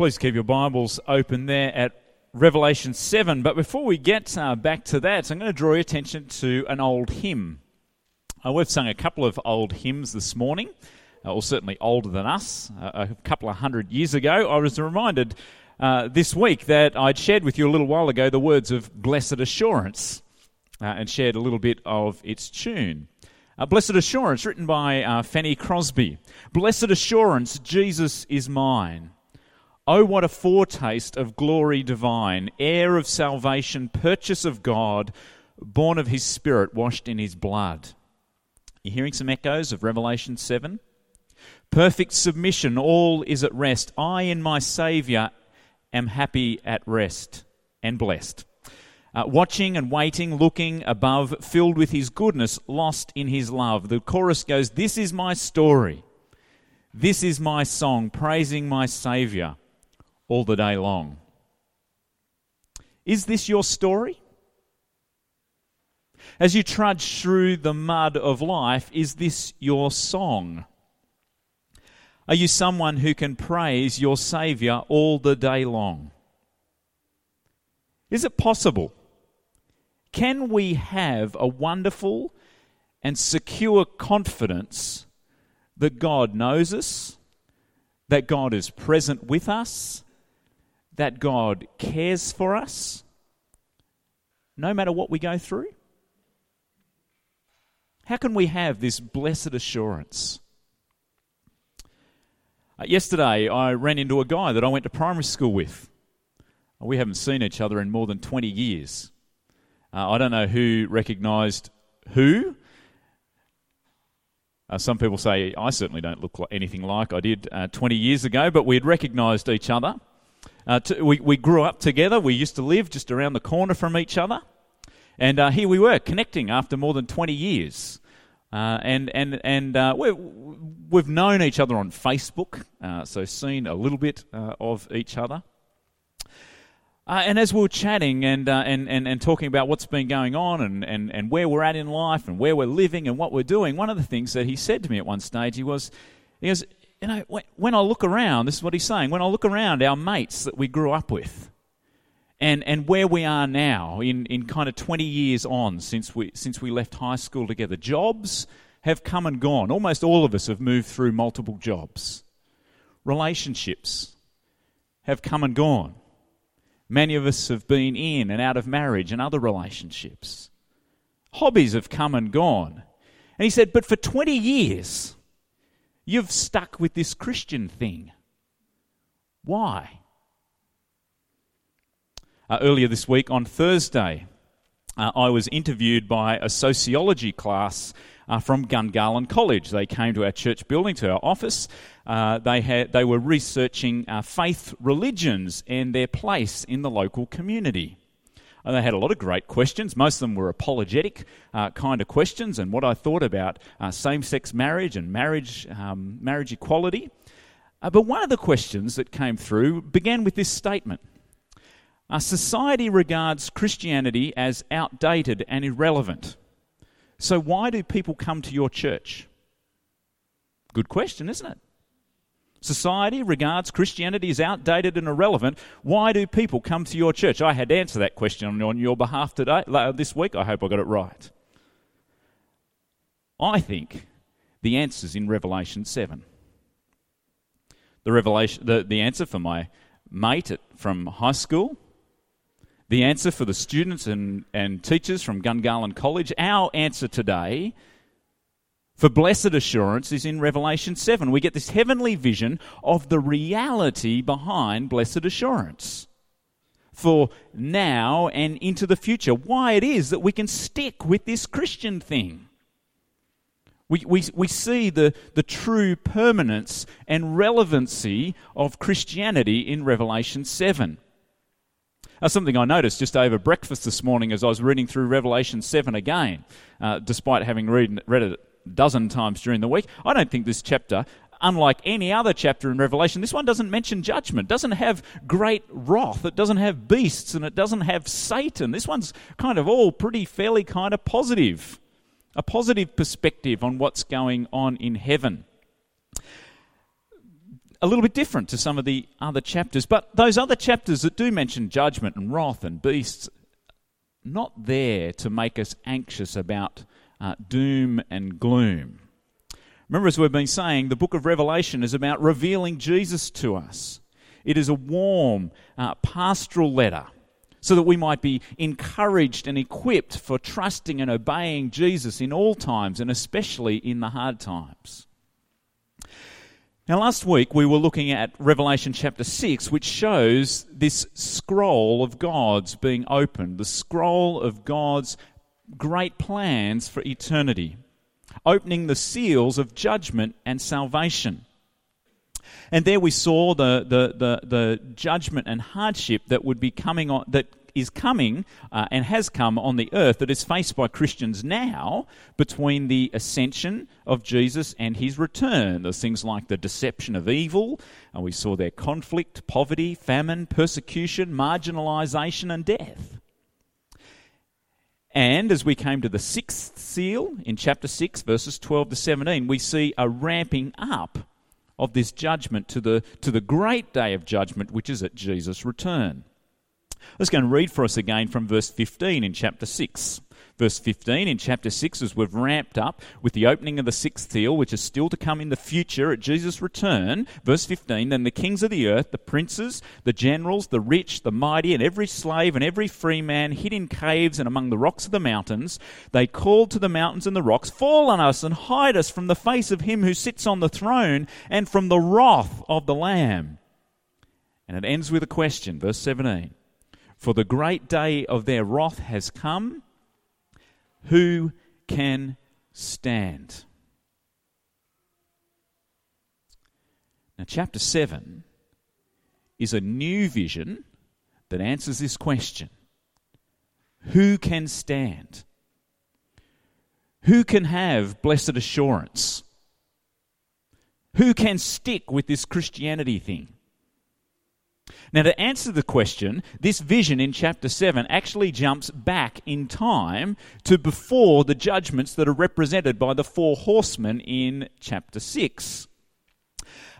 Please keep your Bibles open there at Revelation 7. But before we get uh, back to that, I'm going to draw your attention to an old hymn. Uh, we've sung a couple of old hymns this morning, uh, or certainly older than us, uh, a couple of hundred years ago. I was reminded uh, this week that I'd shared with you a little while ago the words of Blessed Assurance uh, and shared a little bit of its tune. Blessed Assurance, written by Fanny Crosby. Blessed Assurance, Jesus is mine. Oh, what a foretaste of glory divine, heir of salvation, purchase of God, born of his Spirit, washed in his blood. You're hearing some echoes of Revelation 7? Perfect submission, all is at rest. I in my Saviour am happy at rest and blessed. Uh, watching and waiting, looking above, filled with his goodness, lost in his love. The chorus goes, This is my story. This is my song, praising my Saviour all the day long. Is this your story? As you trudge through the mud of life, is this your song? Are you someone who can praise your Saviour all the day long? Is it possible? Can we have a wonderful and secure confidence that God knows us, that God is present with us, that God cares for us no matter what we go through? How can we have this blessed assurance? Uh, yesterday, I ran into a guy that I went to primary school with. We haven't seen each other in more than 20 years. Uh, I don't know who recognised who. Uh, some people say I certainly don't look anything like I did uh, 20 years ago, but we had recognised each other. Uh, to, we, we grew up together. We used to live just around the corner from each other. And uh, here we were connecting after more than 20 years. Uh, and and, and uh, we we've known each other on Facebook, uh, so seen a little bit uh, of each other. and as we were chatting and, and, and, and talking about what's been going on and, and, and where we're at in life and where we're living and what we're doing, one of the things that he said to me at one stage, he was, he goes, you know, when I look around, this is what he's saying, when I look around our mates that we grew up with and, and where we are now in, in kind of 20 years on since we, since we left high school together, jobs have come and gone. Almost all of us have moved through multiple jobs. Relationships have come and gone. Many of us have been in and out of marriage and other relationships. Hobbies have come and gone. And he said, but for 20 years, You've stuck with this Christian thing. Why? Uh, earlier this week on Thursday, uh, I was interviewed by a sociology class uh, from Gungahlin College. They came to our church building, to our office. Uh, they, had, they were researching uh, faith religions and their place in the local community. And they had a lot of great questions. Most of them were apologetic uh, kind of questions and what I thought about uh, same sex marriage and marriage, um, marriage equality. Uh, but one of the questions that came through began with this statement uh, Society regards Christianity as outdated and irrelevant. So, why do people come to your church? Good question, isn't it? Society regards Christianity as outdated and irrelevant. Why do people come to your church? I had to answer that question on your behalf today, uh, this week. I hope I got it right. I think the answer's in Revelation 7. The, revelation, the, the answer for my mate at, from high school, the answer for the students and, and teachers from Gungahlin College, our answer today for blessed assurance is in Revelation 7. We get this heavenly vision of the reality behind blessed assurance for now and into the future. Why it is that we can stick with this Christian thing. We, we, we see the, the true permanence and relevancy of Christianity in Revelation 7. That's something I noticed just over breakfast this morning as I was reading through Revelation 7 again, uh, despite having read, read it dozen times during the week. I don't think this chapter, unlike any other chapter in Revelation, this one doesn't mention judgment, doesn't have great wrath, it doesn't have beasts, and it doesn't have Satan. This one's kind of all pretty fairly kind of positive. A positive perspective on what's going on in heaven. a little bit different to some of the other chapters. But those other chapters that do mention judgment and wrath and beasts, not there to make us anxious about uh, doom and gloom. Remember, as we've been saying, the book of Revelation is about revealing Jesus to us. It is a warm, uh, pastoral letter so that we might be encouraged and equipped for trusting and obeying Jesus in all times and especially in the hard times. Now, last week we were looking at Revelation chapter 6, which shows this scroll of God's being opened, the scroll of God's great plans for eternity, opening the seals of judgment and salvation. And there we saw the, the, the, the judgment and hardship that would be coming on, that is coming uh, and has come on the earth that is faced by Christians now between the ascension of Jesus and his return. There's things like the deception of evil, and we saw their conflict, poverty, famine, persecution, marginalization, and death. And as we came to the sixth seal in chapter 6, verses 12 to 17, we see a ramping up of this judgment to the, to the great day of judgment, which is at Jesus' return. Let's go and read for us again from verse 15 in chapter 6. Verse 15 in chapter 6, as we've ramped up with the opening of the sixth seal, which is still to come in the future at Jesus' return. Verse 15 Then the kings of the earth, the princes, the generals, the rich, the mighty, and every slave and every free man hid in caves and among the rocks of the mountains, they called to the mountains and the rocks, Fall on us and hide us from the face of him who sits on the throne and from the wrath of the Lamb. And it ends with a question, verse 17. For the great day of their wrath has come. Who can stand? Now, chapter 7 is a new vision that answers this question Who can stand? Who can have blessed assurance? Who can stick with this Christianity thing? Now, to answer the question, this vision in chapter 7 actually jumps back in time to before the judgments that are represented by the four horsemen in chapter 6.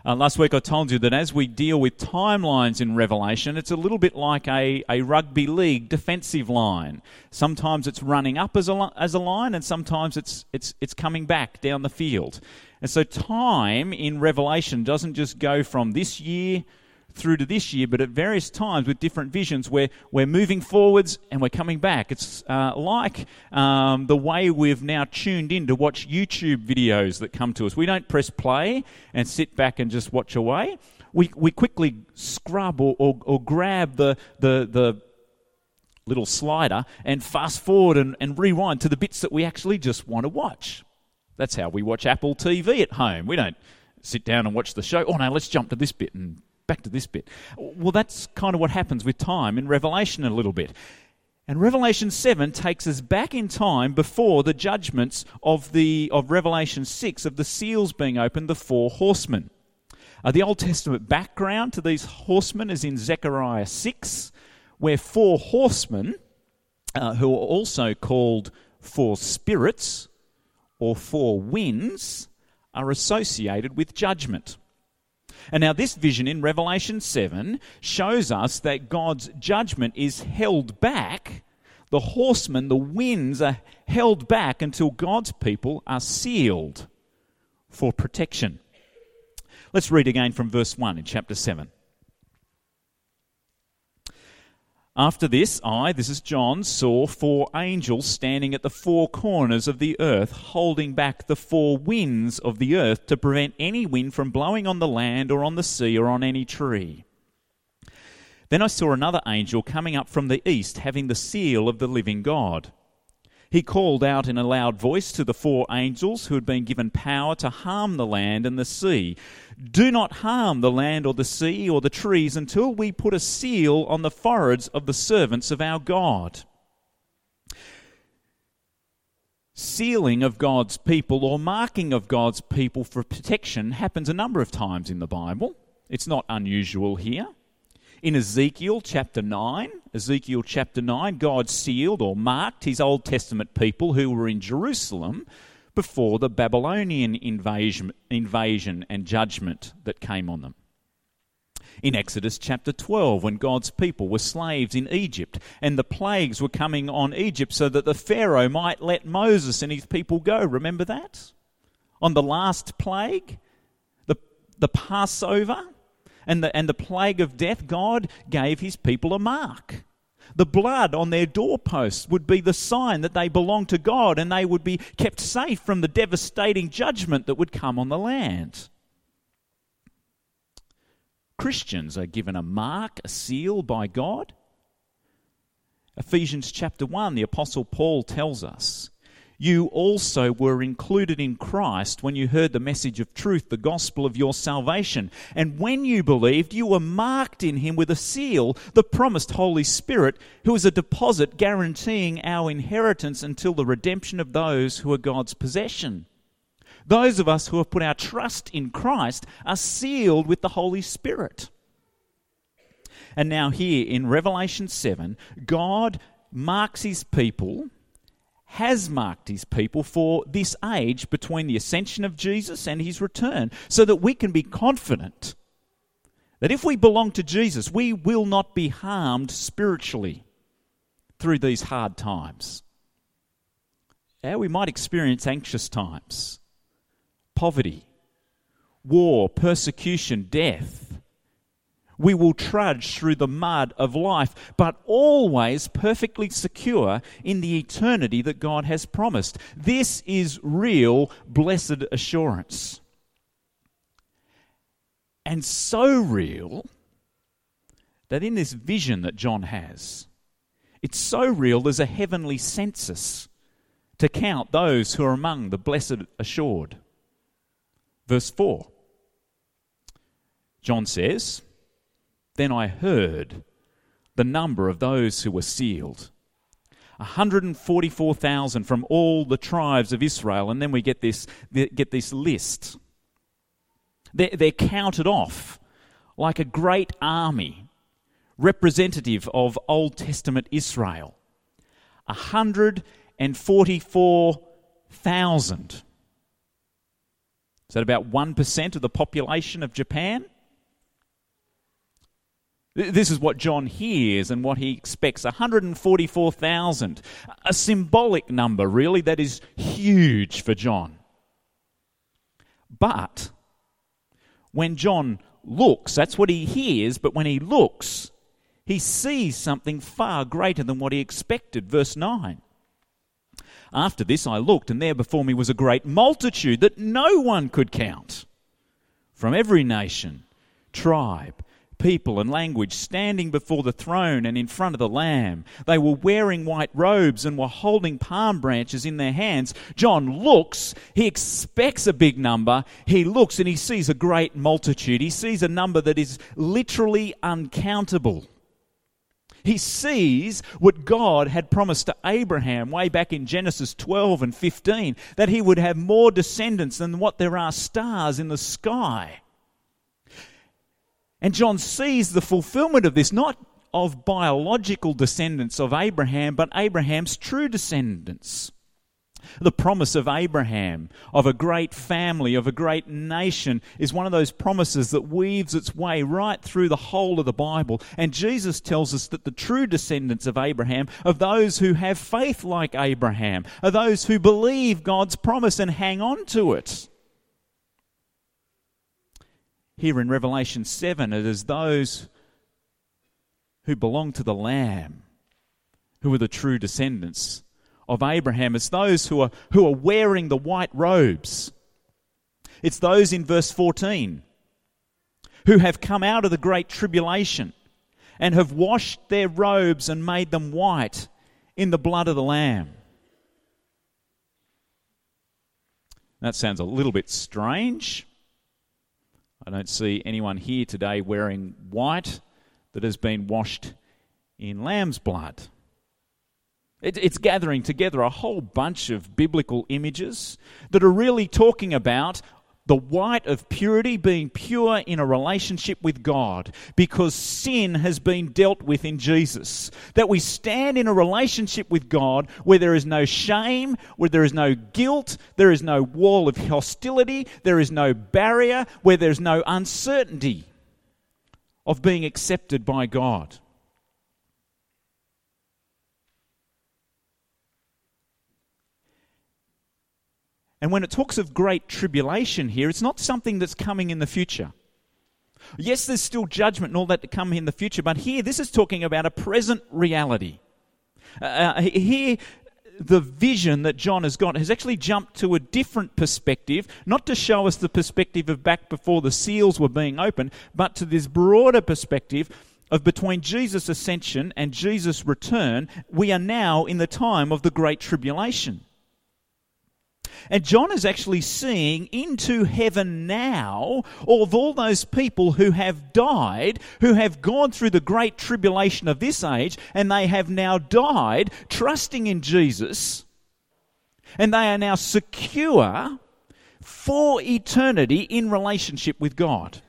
Uh, last week I told you that as we deal with timelines in Revelation, it's a little bit like a, a rugby league defensive line. Sometimes it's running up as a, as a line, and sometimes it's, it's, it's coming back down the field. And so time in Revelation doesn't just go from this year through to this year, but at various times with different visions, where we're moving forwards and we're coming back. It's uh, like um, the way we've now tuned in to watch YouTube videos that come to us. We don't press play and sit back and just watch away. We, we quickly scrub or, or, or grab the, the, the little slider and fast forward and, and rewind to the bits that we actually just want to watch. That's how we watch Apple TV at home. We don't sit down and watch the show. Oh no, let's jump to this bit and back to this bit. Well, that's kind of what happens with time in Revelation a little bit. And Revelation 7 takes us back in time before the judgments of, the, of Revelation 6 of the seals being opened, the four horsemen. Uh, the Old Testament background to these horsemen is in Zechariah 6, where four horsemen, uh, who are also called four spirits or four winds, are associated with judgment. And now, this vision in Revelation 7 shows us that God's judgment is held back. The horsemen, the winds, are held back until God's people are sealed for protection. Let's read again from verse 1 in chapter 7. After this, I, this is John, saw four angels standing at the four corners of the earth, holding back the four winds of the earth to prevent any wind from blowing on the land or on the sea or on any tree. Then I saw another angel coming up from the east, having the seal of the living God. He called out in a loud voice to the four angels who had been given power to harm the land and the sea Do not harm the land or the sea or the trees until we put a seal on the foreheads of the servants of our God. Sealing of God's people or marking of God's people for protection happens a number of times in the Bible. It's not unusual here. In Ezekiel chapter 9, Ezekiel chapter 9, God sealed or marked his Old Testament people who were in Jerusalem before the Babylonian invasion, invasion and judgment that came on them. In Exodus chapter 12, when God's people were slaves in Egypt and the plagues were coming on Egypt so that the Pharaoh might let Moses and his people go. Remember that? On the last plague, the, the Passover and the, and the plague of death, God gave his people a mark. The blood on their doorposts would be the sign that they belonged to God and they would be kept safe from the devastating judgment that would come on the land. Christians are given a mark, a seal by God. Ephesians chapter 1, the Apostle Paul tells us you also were included in Christ when you heard the message of truth, the gospel of your salvation. And when you believed, you were marked in him with a seal, the promised Holy Spirit, who is a deposit guaranteeing our inheritance until the redemption of those who are God's possession. Those of us who have put our trust in Christ are sealed with the Holy Spirit. And now, here in Revelation 7, God marks his people has marked his people for this age between the ascension of Jesus and his return, so that we can be confident that if we belong to Jesus, we will not be harmed spiritually through these hard times. Yeah, we might experience anxious times, poverty, war, persecution, death we will trudge through the mud of life, but always perfectly secure in the eternity that God has promised. This is real blessed assurance. And so real that in this vision that John has, it's so real there's a heavenly census to count those who are among the blessed assured. Verse 4. John says, then I heard the number of those who were sealed 144,000 from all the tribes of Israel. And then we get this, get this list. They're, they're counted off like a great army representative of Old Testament Israel. 144,000. Is that about 1% of the population of Japan? This is what John hears and what he expects 144,000. A symbolic number, really, that is huge for John. But when John looks, that's what he hears, but when he looks, he sees something far greater than what he expected. Verse 9. After this I looked, and there before me was a great multitude that no one could count from every nation, tribe, people and language standing before the throne and in front of the Lamb. They were wearing white robes and were holding palm branches in their hands. John looks, he expects a big number. He looks and he sees a great multitude. He sees a number that is literally uncountable. He sees what God had promised to Abraham way back in Genesis 12 and 15 that he would have more descendants than what there are stars in the sky. And John sees the fulfillment of this, not of biological descendants of Abraham, but Abraham's true descendants. The promise of Abraham, of a great family, of a great nation, is one of those promises that weaves its way right through the whole of the Bible. And Jesus tells us that the true descendants of Abraham, of those who have faith like Abraham, are those who believe God's promise and hang on to it here in Revelation 7, it is those who belong to the Lamb who are the true descendants of Abraham. It's those who are, who are wearing the white robes. It's those in verse 14 who have come out of the great tribulation and have washed their robes and made them white in the blood of the Lamb. That sounds a little bit strange. I don't see anyone here today wearing white that has been washed in lamb's blood. It, it's gathering together a whole bunch of biblical images that are really talking about the white of purity being pure in a relationship with God because sin has been dealt with in Jesus. That we stand in a relationship with God where there is no shame, where there is no guilt, there is no wall of hostility, there is no barrier, where there's no uncertainty. of being accepted by God. And when it talks of great tribulation here, it's not something that's coming in the future. Yes, there's still judgment and all that to come in the future, but here, this is talking about a present reality. Uh, uh here, the vision that John has got has actually jumped to a different perspective, not to show us the perspective of back before the seals were being opened, but to this broader perspective of between Jesus' ascension and Jesus' return, we are now in the time of the Great Tribulation. And John is actually seeing into heaven now of all those people who have died, who have gone through the great tribulation of this age, and they have now died trusting in Jesus, and they are now secure for eternity in relationship with God.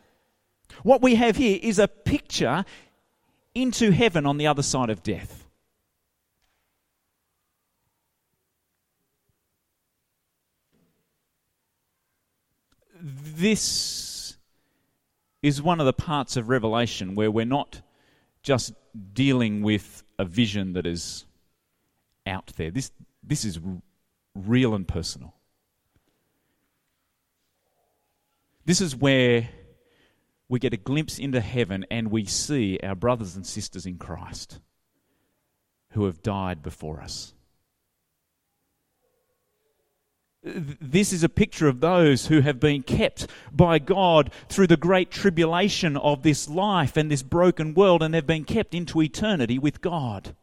What we have here is a picture into heaven on the other side of death. This is one of the parts of Revelation where we're not just dealing with a vision that is out there. This, this is real and personal. This is where we get a glimpse into heaven and we see our brothers and sisters in Christ who have died before us. This is a picture of those who have been kept by God through the great tribulation of this life and this broken world, and they've been kept into eternity with God.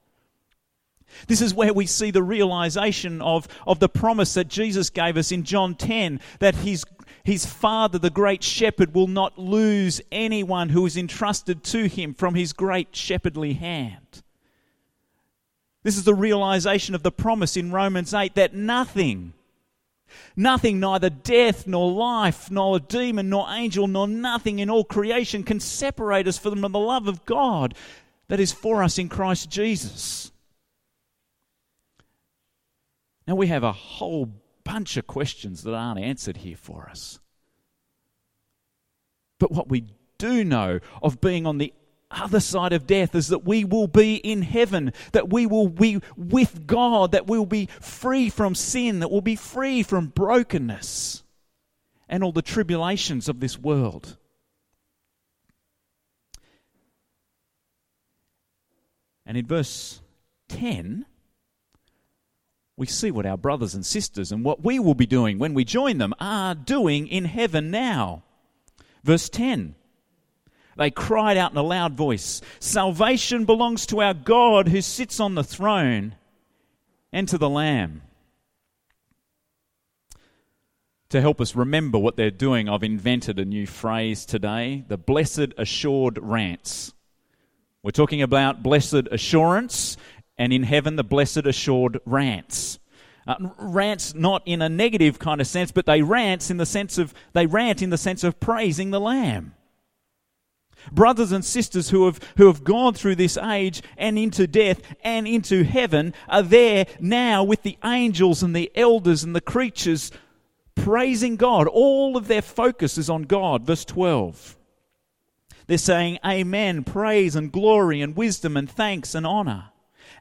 This is where we see the realization of, of the promise that Jesus gave us in John 10 that his, his Father, the great shepherd, will not lose anyone who is entrusted to him from his great shepherdly hand. This is the realization of the promise in Romans 8 that nothing Nothing, neither death, nor life, nor a demon, nor angel, nor nothing in all creation can separate us from the love of God that is for us in Christ Jesus. Now, we have a whole bunch of questions that aren't answered here for us. But what we do know of being on the other side of death is that we will be in heaven, that we will be with God, that we'll be free from sin, that we'll be free from brokenness and all the tribulations of this world. And in verse 10, we see what our brothers and sisters and what we will be doing when we join them are doing in heaven now. Verse 10 they cried out in a loud voice Salvation belongs to our God who sits on the throne and to the Lamb. To help us remember what they're doing, I've invented a new phrase today the blessed assured rants. We're talking about blessed assurance, and in heaven, the blessed assured rants. Uh, rants not in a negative kind of sense, but they rants in the sense of they rant in the sense of praising the Lamb brothers and sisters who have, who have gone through this age and into death and into heaven are there now with the angels and the elders and the creatures praising God. All of their focus is on God. Verse 12. They're saying, Amen, praise and glory and wisdom and thanks and honor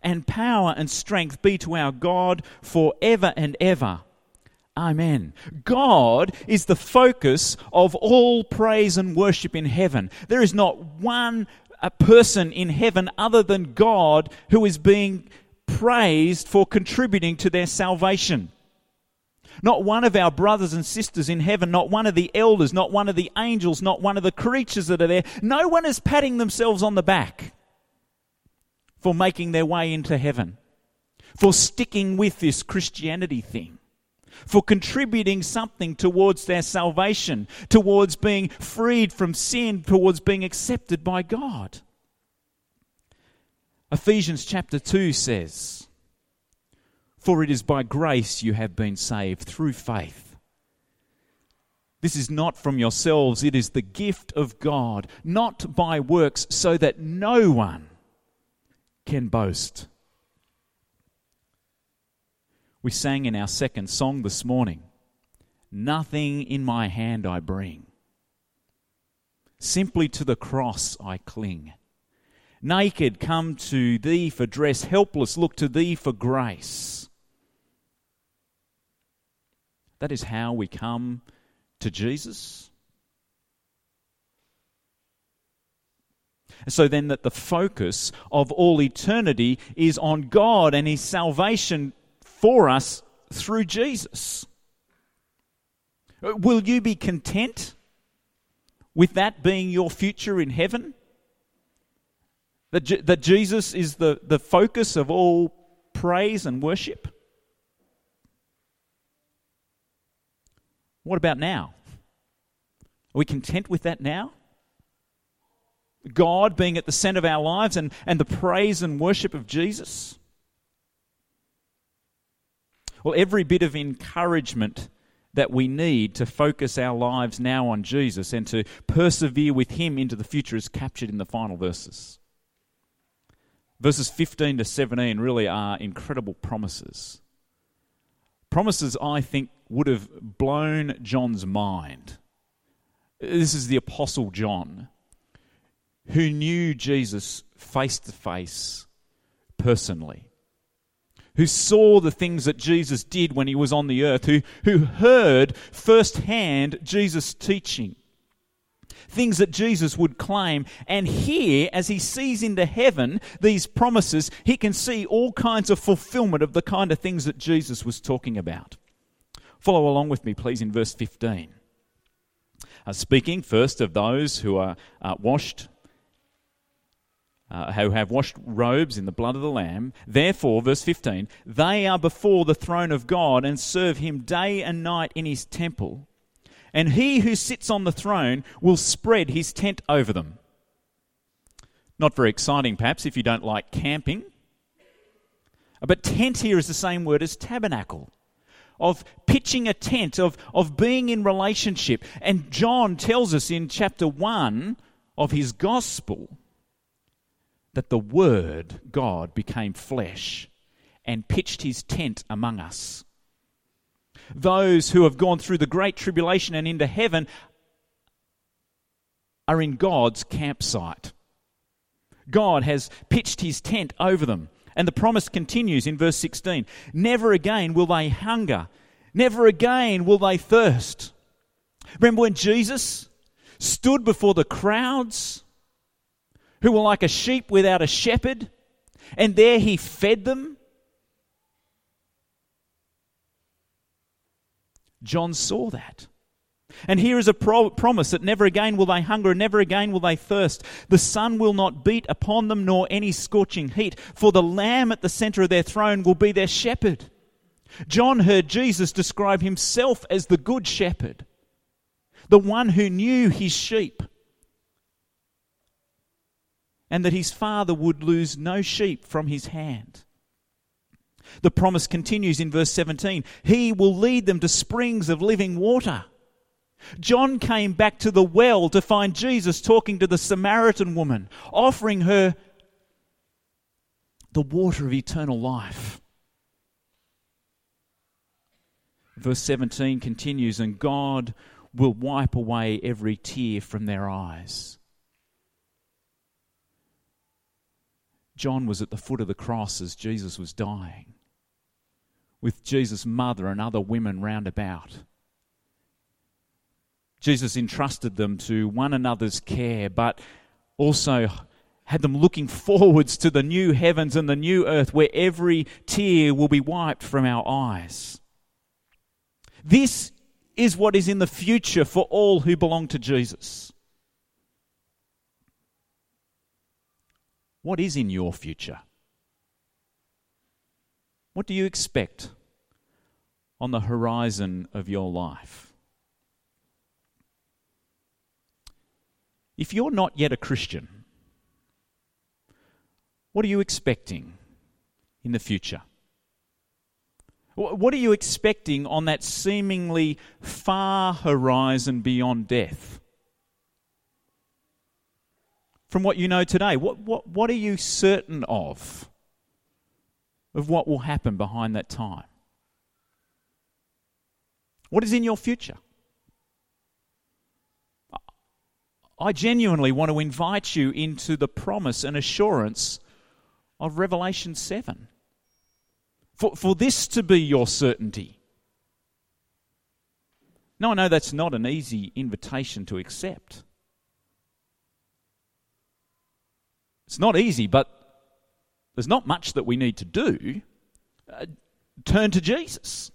and power and strength be to our God forever and ever. Amen. God is the focus of all praise and worship in heaven. There is not one person in heaven other than God who is being praised for contributing to their salvation. Not one of our brothers and sisters in heaven, not one of the elders, not one of the angels, not one of the creatures that are there. No one is patting themselves on the back for making their way into heaven, for sticking with this Christianity thing for contributing something towards their salvation, towards being freed from sin, towards being accepted by God. Ephesians chapter 2 says, For it is by grace you have been saved through faith. This is not from yourselves, it is the gift of God, not by works, so that no one can boast we sang in our second song this morning Nothing in my hand I bring. Simply to the cross I cling. Naked, come to thee for dress. Helpless, look to thee for grace. That is how we come to Jesus. So then, that the focus of all eternity is on God and His salvation for us through Jesus. Uh, will you be content with that being your future in heaven? That, that Jesus is the, the focus of all praise and worship? What about now? Are we content with that now? God being at the center of our lives and, and the praise and worship of Jesus? Well, every bit of encouragement that we need to focus our lives now on Jesus and to persevere with Him into the future is captured in the final verses. Verses 15 to 17 really are incredible promises. Promises I think would have blown John's mind. This is the Apostle John, who knew Jesus face to face personally who saw the things that Jesus did when he was on the earth, who, who heard firsthand Jesus' teaching. Things that Jesus would claim. And here, as he sees into heaven these promises, he can see all kinds of fulfillment of the kind of things that Jesus was talking about. Follow along with me, please, in verse 15. Uh, speaking first of those who are uh, washed uh, who have washed robes in the blood of the Lamb. Therefore, verse 15, they are before the throne of God and serve him day and night in his temple. And he who sits on the throne will spread his tent over them. Not very exciting, perhaps, if you don't like camping. But tent here is the same word as tabernacle of pitching a tent, of, of being in relationship. And John tells us in chapter 1 of his gospel that the Word, God, became flesh and pitched his tent among us. Those who have gone through the great tribulation and into heaven are in God's campsite. God has pitched his tent over them. And the promise continues in verse 16 Never again will they hunger, never again will they thirst. Remember when Jesus stood before the crowds who were like a sheep without a shepherd, and there he fed them. John saw that. And here is a pro- promise that never again will they hunger and never again will they thirst. The sun will not beat upon them nor any scorching heat, for the Lamb at the center of their throne will be their shepherd. John heard Jesus describe himself as the good shepherd, the one who knew his sheep and that his father would lose no sheep from his hand. The promise continues in verse 17 He will lead them to springs of living water. John came back to the well to find Jesus talking to the Samaritan woman, offering her the water of eternal life. Verse 17 continues, and God will wipe away every tear from their eyes. John was at the foot of the cross as Jesus was dying, with Jesus' mother and other women round about. Jesus entrusted them to one another's care, but also had them looking forwards to the new heavens and the new earth where every tear will be wiped from our eyes. This is what is in the future for all who belong to Jesus. What is in your future? What do you expect on the horizon of your life? If you're not yet a Christian, what are you expecting in the future? What are you expecting on that seemingly far horizon beyond death? From what you know today? What, what, what are you certain of? Of what will happen behind that time? What is in your future? I genuinely want to invite you into the promise and assurance of Revelation 7. For, for this to be your certainty. Now, I know that's not an easy invitation to accept. It's not easy, but there's not much that we need to do. Uh, turn to Jesus.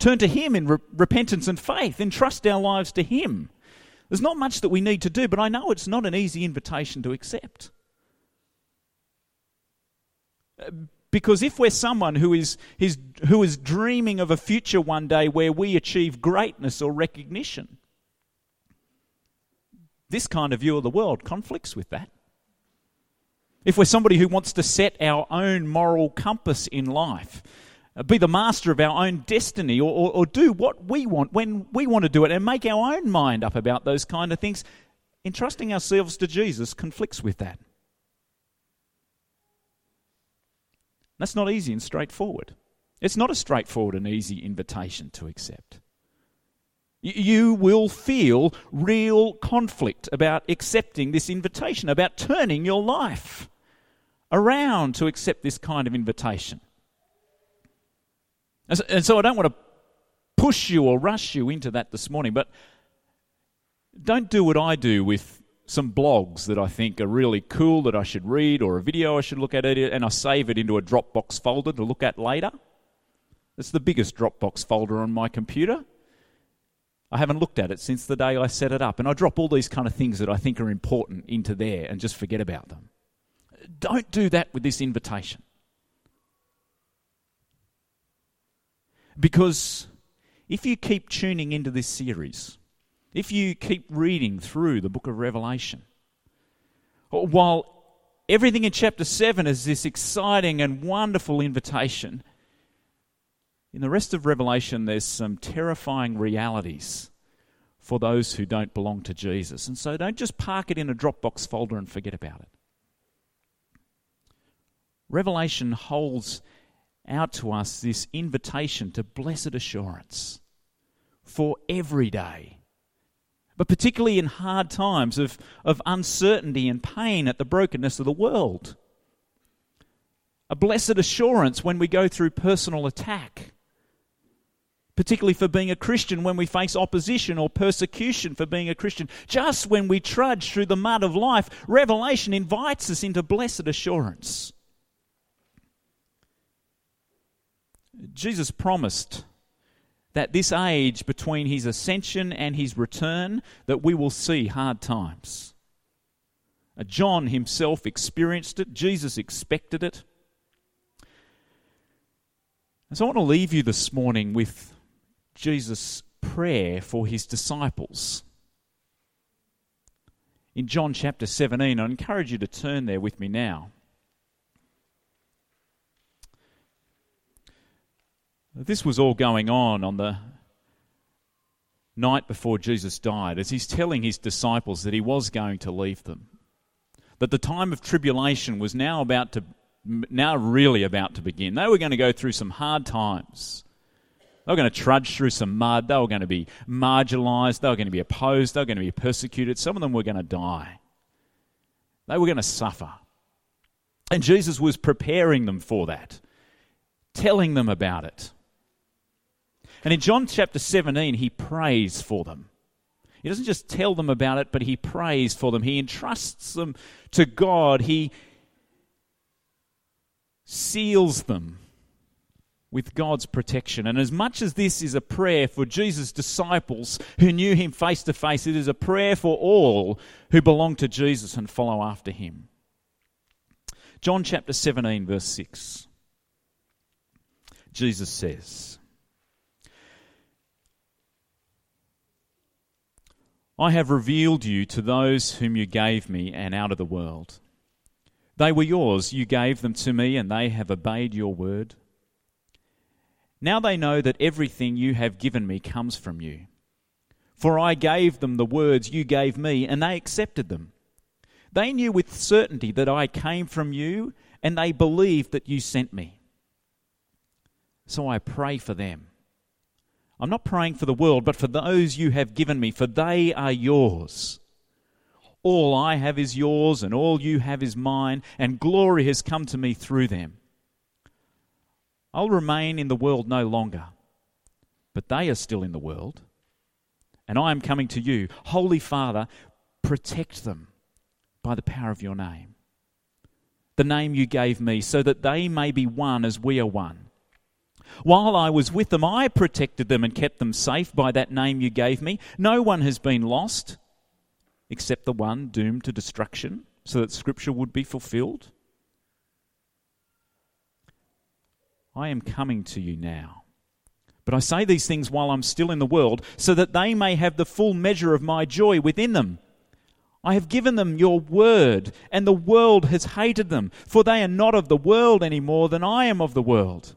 Turn to Him in re- repentance and faith. Entrust our lives to Him. There's not much that we need to do, but I know it's not an easy invitation to accept. Because if we're someone who is, who is dreaming of a future one day where we achieve greatness or recognition, this kind of view of the world conflicts with that. If we're somebody who wants to set our own moral compass in life, uh, be the master of our own destiny or, or, or, do what we want when we want to do it and make our own mind up about those kind of things. Entrusting ourselves to Jesus conflicts with that. That's not easy and straightforward. It's not a straightforward and easy invitation to accept. You will feel real conflict about accepting this invitation, about turning your life around to accept this kind of invitation. And so I don't want to push you or rush you into that this morning, but don't do what I do with some blogs that I think are really cool that I should read or a video I should look at and I save it into a Dropbox folder to look at later. It's the biggest Dropbox folder on my computer. I haven't looked at it since the day I set it up, and I drop all these kind of things that I think are important into there and just forget about them. Don't do that with this invitation. Because if you keep tuning into this series, if you keep reading through the book of Revelation, while everything in chapter 7 is this exciting and wonderful invitation, in the rest of Revelation there's some terrifying realities for those who don't belong to Jesus. And so don't just park it in a Dropbox folder and forget about it. Revelation holds out to us this invitation to blessed assurance for every day. But particularly in hard times of, of uncertainty and pain at the brokenness of the world. A blessed assurance when we go through personal attack. Particularly for being a Christian when we face opposition or persecution for being a Christian. Just when we trudge through the mud of life, Revelation invites us into blessed assurance. Jesus promised that this age between his ascension and his return that we will see hard times. Uh, John himself experienced it, Jesus expected it. And so I want to leave you this morning with Jesus' prayer for his disciples. In John chapter 17, I encourage you to turn there with me now. This was all going on on the night before Jesus died, as he's telling his disciples that he was going to leave them. That the time of tribulation was now about to, now really about to begin. They were going to go through some hard times. They were going to trudge through some mud. They were going to be marginalized. They were going to be opposed. They were going to be persecuted. Some of them were going to die. They were going to suffer. And Jesus was preparing them for that, telling them about it. And in John chapter 17, he prays for them. He doesn't just tell them about it, but he prays for them. He entrusts them to God. He seals them with God's protection. And as much as this is a prayer for Jesus' disciples who knew him face to face, it is a prayer for all who belong to Jesus and follow after him. John chapter 17, verse 6. Jesus says, I have revealed you to those whom you gave me and out of the world. They were yours, you gave them to me, and they have obeyed your word. Now they know that everything you have given me comes from you. For I gave them the words you gave me, and they accepted them. They knew with certainty that I came from you, and they believed that you sent me. So I pray for them. I'm not praying for the world, but for those you have given me, for they are yours. All I have is yours, and all you have is mine, and glory has come to me through them. I'll remain in the world no longer, but they are still in the world, and I am coming to you. Holy Father, protect them by the power of your name, the name you gave me, so that they may be one as we are one. While I was with them, I protected them and kept them safe by that name you gave me. No one has been lost except the one doomed to destruction, so that Scripture would be fulfilled. I am coming to you now. But I say these things while I'm still in the world, so that they may have the full measure of my joy within them. I have given them your word, and the world has hated them, for they are not of the world any more than I am of the world.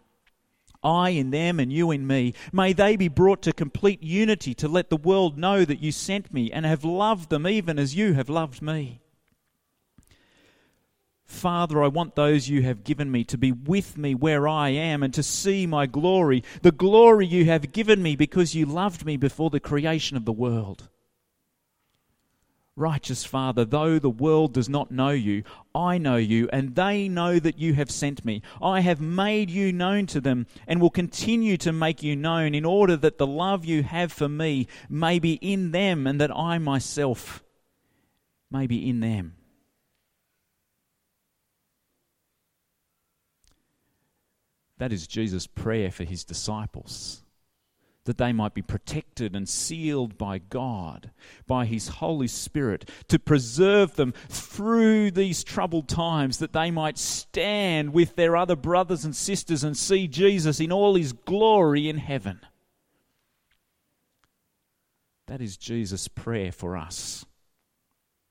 I in them and you in me. May they be brought to complete unity to let the world know that you sent me and have loved them even as you have loved me. Father, I want those you have given me to be with me where I am and to see my glory, the glory you have given me because you loved me before the creation of the world. Righteous Father, though the world does not know you, I know you, and they know that you have sent me. I have made you known to them, and will continue to make you known, in order that the love you have for me may be in them, and that I myself may be in them. That is Jesus' prayer for his disciples. That they might be protected and sealed by God, by His Holy Spirit, to preserve them through these troubled times, that they might stand with their other brothers and sisters and see Jesus in all His glory in heaven. That is Jesus' prayer for us.